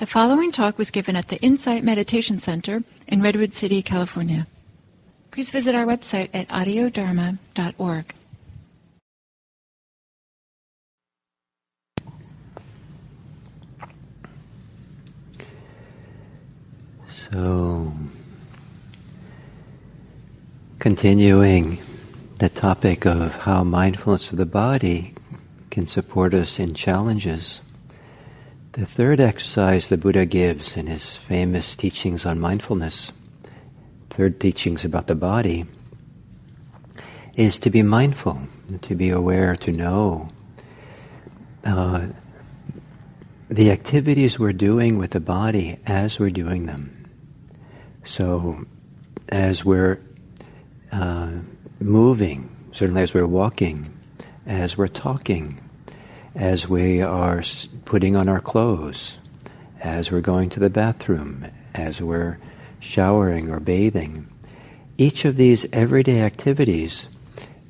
The following talk was given at the Insight Meditation Center in Redwood City, California. Please visit our website at audiodharma.org. So, continuing the topic of how mindfulness of the body can support us in challenges. The third exercise the Buddha gives in his famous teachings on mindfulness, third teachings about the body, is to be mindful, to be aware, to know. Uh, the activities we're doing with the body as we're doing them. So, as we're uh, moving, certainly as we're walking, as we're talking, as we are putting on our clothes, as we're going to the bathroom, as we're showering or bathing. Each of these everyday activities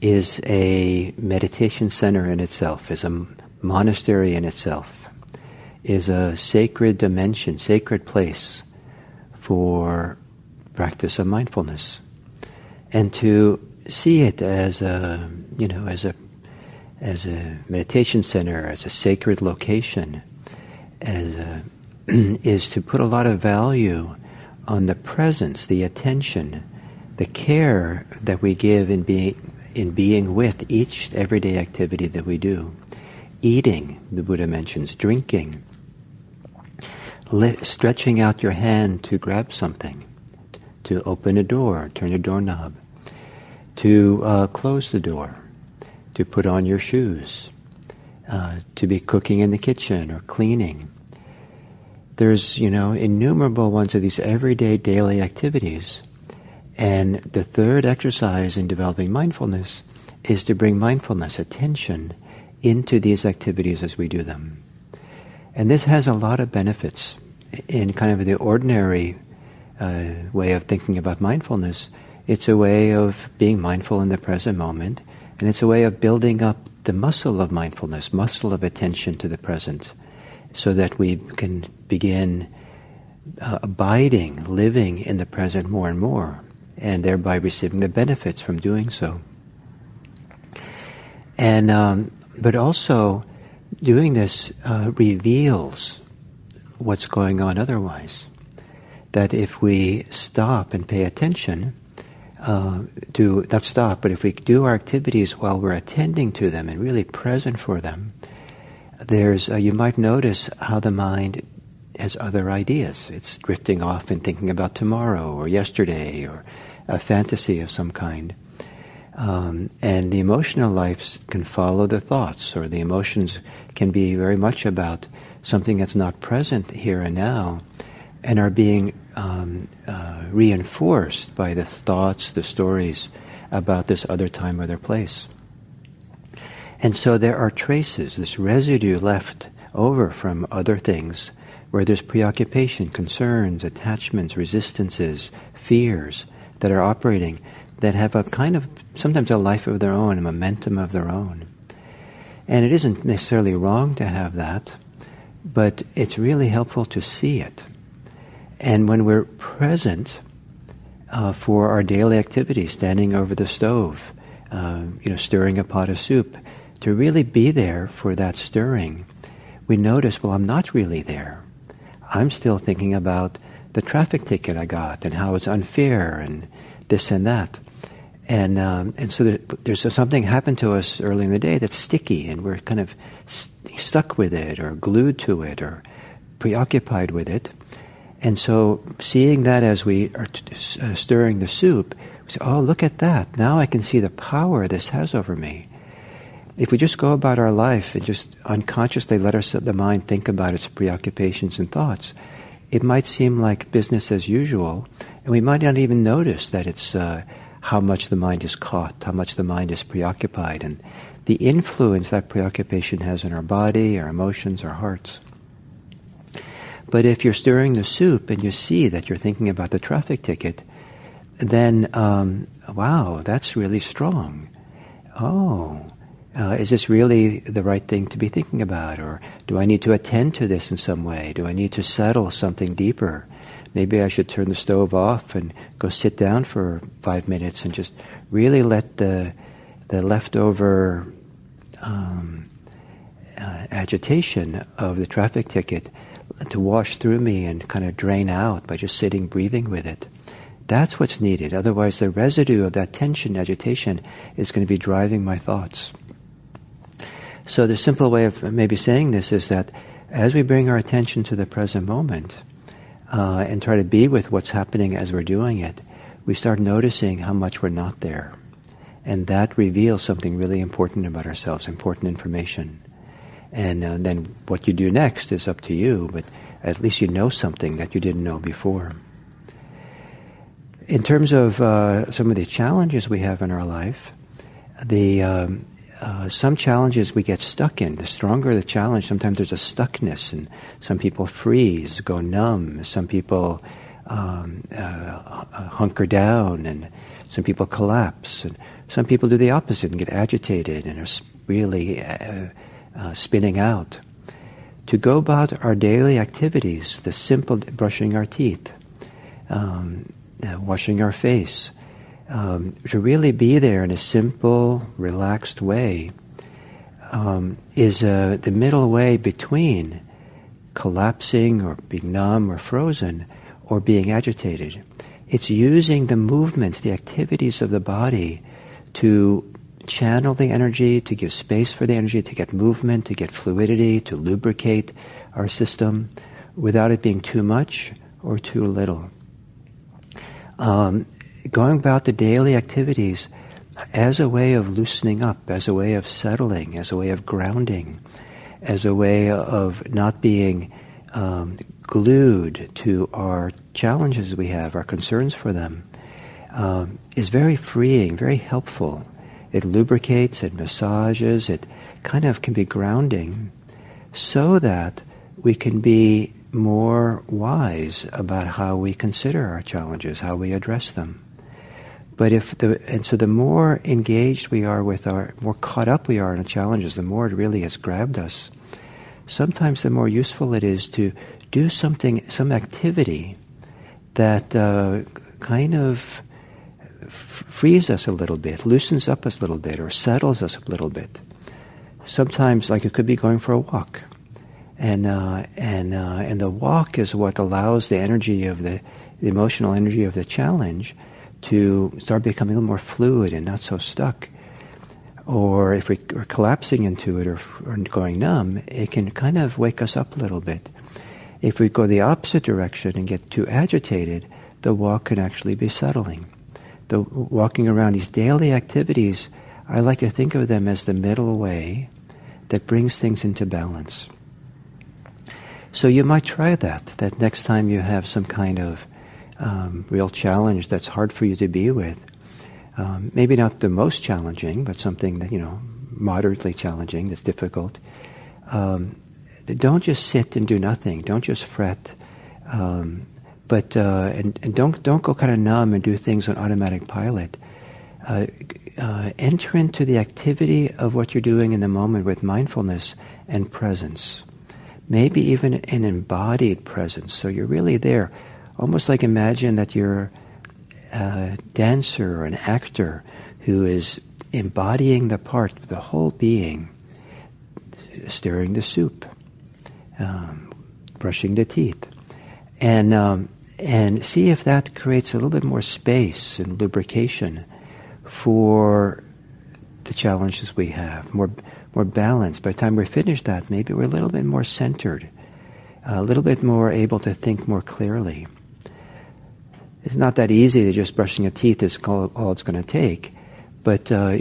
is a meditation center in itself, is a monastery in itself, is a sacred dimension, sacred place for practice of mindfulness. And to see it as a, you know, as a as a meditation center, as a sacred location, as a, is to put a lot of value on the presence, the attention, the care that we give in being in being with each everyday activity that we do. Eating, the Buddha mentions, drinking, stretching out your hand to grab something, to open a door, turn a doorknob, to uh, close the door, to put on your shoes, uh, to be cooking in the kitchen or cleaning. There's, you know, innumerable ones of these everyday daily activities. And the third exercise in developing mindfulness is to bring mindfulness, attention, into these activities as we do them. And this has a lot of benefits in kind of the ordinary uh, way of thinking about mindfulness. It's a way of being mindful in the present moment and it's a way of building up the muscle of mindfulness, muscle of attention to the present, so that we can begin uh, abiding, living in the present more and more, and thereby receiving the benefits from doing so. And um, but also, doing this uh, reveals what's going on otherwise. That if we stop and pay attention, uh, to not stop, but if we do our activities while we're attending to them and really present for them, there's uh, you might notice how the mind has other ideas. It's drifting off and thinking about tomorrow or yesterday or a fantasy of some kind. Um, and the emotional lives can follow the thoughts, or the emotions can be very much about something that's not present here and now, and are being um, uh, reinforced by the thoughts, the stories about this other time, other place. And so there are traces, this residue left over from other things where there's preoccupation, concerns, attachments, resistances, fears that are operating that have a kind of sometimes a life of their own, a momentum of their own. And it isn't necessarily wrong to have that, but it's really helpful to see it and when we're present uh, for our daily activities, standing over the stove, uh, you know, stirring a pot of soup, to really be there for that stirring, we notice, well, I'm not really there. I'm still thinking about the traffic ticket I got and how it's unfair and this and that. And, um, and so there, there's something happened to us early in the day that's sticky and we're kind of st- stuck with it or glued to it or preoccupied with it. And so, seeing that as we are t- uh, stirring the soup, we say, oh, look at that. Now I can see the power this has over me. If we just go about our life and just unconsciously let our, the mind think about its preoccupations and thoughts, it might seem like business as usual, and we might not even notice that it's uh, how much the mind is caught, how much the mind is preoccupied, and the influence that preoccupation has on our body, our emotions, our hearts. But if you're stirring the soup and you see that you're thinking about the traffic ticket, then, um, wow, that's really strong. Oh, uh, is this really the right thing to be thinking about? Or do I need to attend to this in some way? Do I need to settle something deeper? Maybe I should turn the stove off and go sit down for five minutes and just really let the, the leftover um, uh, agitation of the traffic ticket to wash through me and kind of drain out by just sitting, breathing with it. That's what's needed. Otherwise, the residue of that tension, agitation, is going to be driving my thoughts. So the simple way of maybe saying this is that as we bring our attention to the present moment uh, and try to be with what's happening as we're doing it, we start noticing how much we're not there. And that reveals something really important about ourselves, important information. And uh, then what you do next is up to you, but at least you know something that you didn't know before. In terms of uh, some of the challenges we have in our life, the um, uh, some challenges we get stuck in. The stronger the challenge, sometimes there's a stuckness, and some people freeze, go numb. Some people um, uh, hunker down, and some people collapse, and some people do the opposite and get agitated and are really uh, uh, spinning out. To go about our daily activities, the simple brushing our teeth, um, uh, washing our face, um, to really be there in a simple, relaxed way um, is uh, the middle way between collapsing or being numb or frozen or being agitated. It's using the movements, the activities of the body to channel the energy, to give space for the energy, to get movement, to get fluidity, to lubricate our system without it being too much or too little. Um, going about the daily activities as a way of loosening up, as a way of settling, as a way of grounding, as a way of not being um, glued to our challenges we have, our concerns for them, um, is very freeing, very helpful. It lubricates, it massages, it kind of can be grounding so that we can be more wise about how we consider our challenges, how we address them. But if the and so the more engaged we are with our, more caught up we are in the challenges, the more it really has grabbed us. Sometimes the more useful it is to do something, some activity that uh, kind of frees us a little bit, loosens up us a little bit, or settles us a little bit. Sometimes, like it could be going for a walk, and uh, and uh, and the walk is what allows the energy of the, the emotional energy of the challenge to start becoming a little more fluid and not so stuck. Or if we are collapsing into it or, or going numb, it can kind of wake us up a little bit. If we go the opposite direction and get too agitated, the walk can actually be settling. The walking around these daily activities, I like to think of them as the middle way that brings things into balance. So you might try that, that next time you have some kind of um, real challenge that's hard for you to be with. Um, maybe not the most challenging, but something that, you know, moderately challenging, that's difficult. Um, don't just sit and do nothing. Don't just fret. But, uh, and, and don't, don't go kind of numb and do things on automatic pilot. Uh, uh, enter into the activity of what you're doing in the moment with mindfulness and presence. Maybe even an embodied presence. So you're really there almost like imagine that you're a dancer or an actor who is embodying the part, the whole being, stirring the soup, um, brushing the teeth, and um, and see if that creates a little bit more space and lubrication for the challenges we have, more more balance. By the time we're finished that, maybe we're a little bit more centered, a little bit more able to think more clearly it's not that easy that just brushing your teeth is all it's going to take. But uh,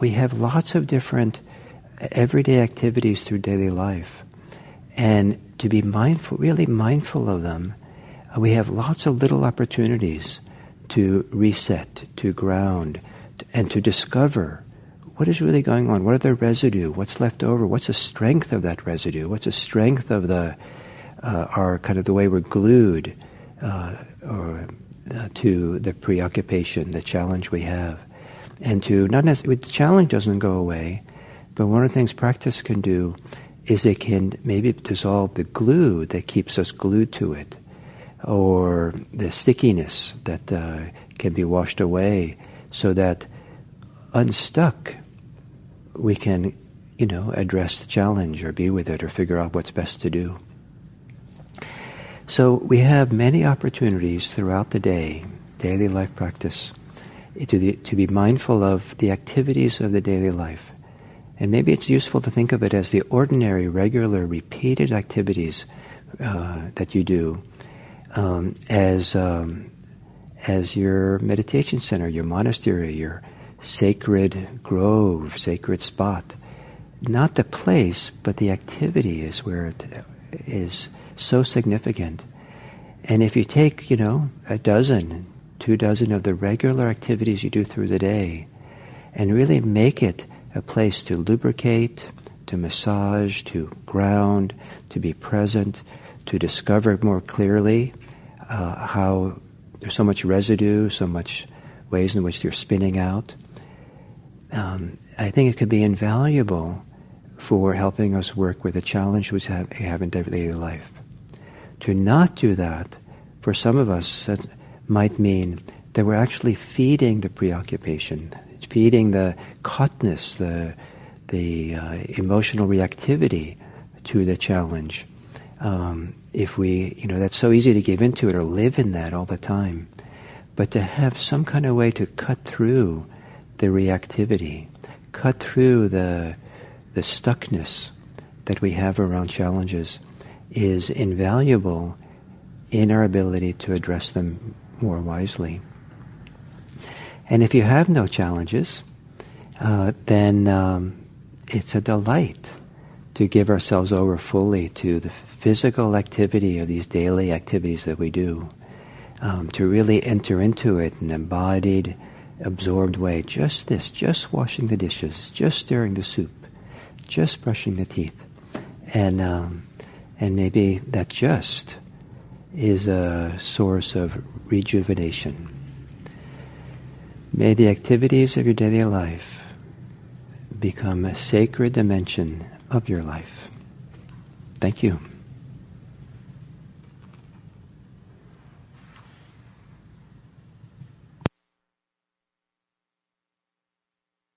we have lots of different everyday activities through daily life. And to be mindful, really mindful of them, we have lots of little opportunities to reset, to ground, and to discover what is really going on. What are the residue? What's left over? What's the strength of that residue? What's the strength of the uh, our kind of the way we're glued? Uh, or uh, to the preoccupation, the challenge we have, and to not necessarily the challenge doesn't go away, But one of the things practice can do is it can maybe dissolve the glue that keeps us glued to it, or the stickiness that uh, can be washed away, so that unstuck, we can, you know, address the challenge or be with it or figure out what's best to do. So we have many opportunities throughout the day, daily life practice, to, the, to be mindful of the activities of the daily life. And maybe it's useful to think of it as the ordinary, regular, repeated activities uh, that you do um, as um, as your meditation center, your monastery, your sacred grove, sacred spot. Not the place, but the activity is where it is so significant. And if you take, you know, a dozen, two dozen of the regular activities you do through the day, and really make it a place to lubricate, to massage, to ground, to be present, to discover more clearly uh, how there's so much residue, so much ways in which you're spinning out. Um, I think it could be invaluable for helping us work with the challenge we have, have in daily life. To not do that, for some of us, that might mean that we're actually feeding the preoccupation, feeding the caughtness, the, the uh, emotional reactivity to the challenge. Um, if we, you know, that's so easy to give into it or live in that all the time. But to have some kind of way to cut through the reactivity, cut through the, the stuckness that we have around challenges is invaluable in our ability to address them more wisely. And if you have no challenges, uh, then um, it's a delight to give ourselves over fully to the physical activity of these daily activities that we do, um, to really enter into it in an embodied, absorbed way. Just this, just washing the dishes, just stirring the soup, just brushing the teeth, and um, and maybe that just is a source of rejuvenation. May the activities of your daily life become a sacred dimension of your life. Thank you.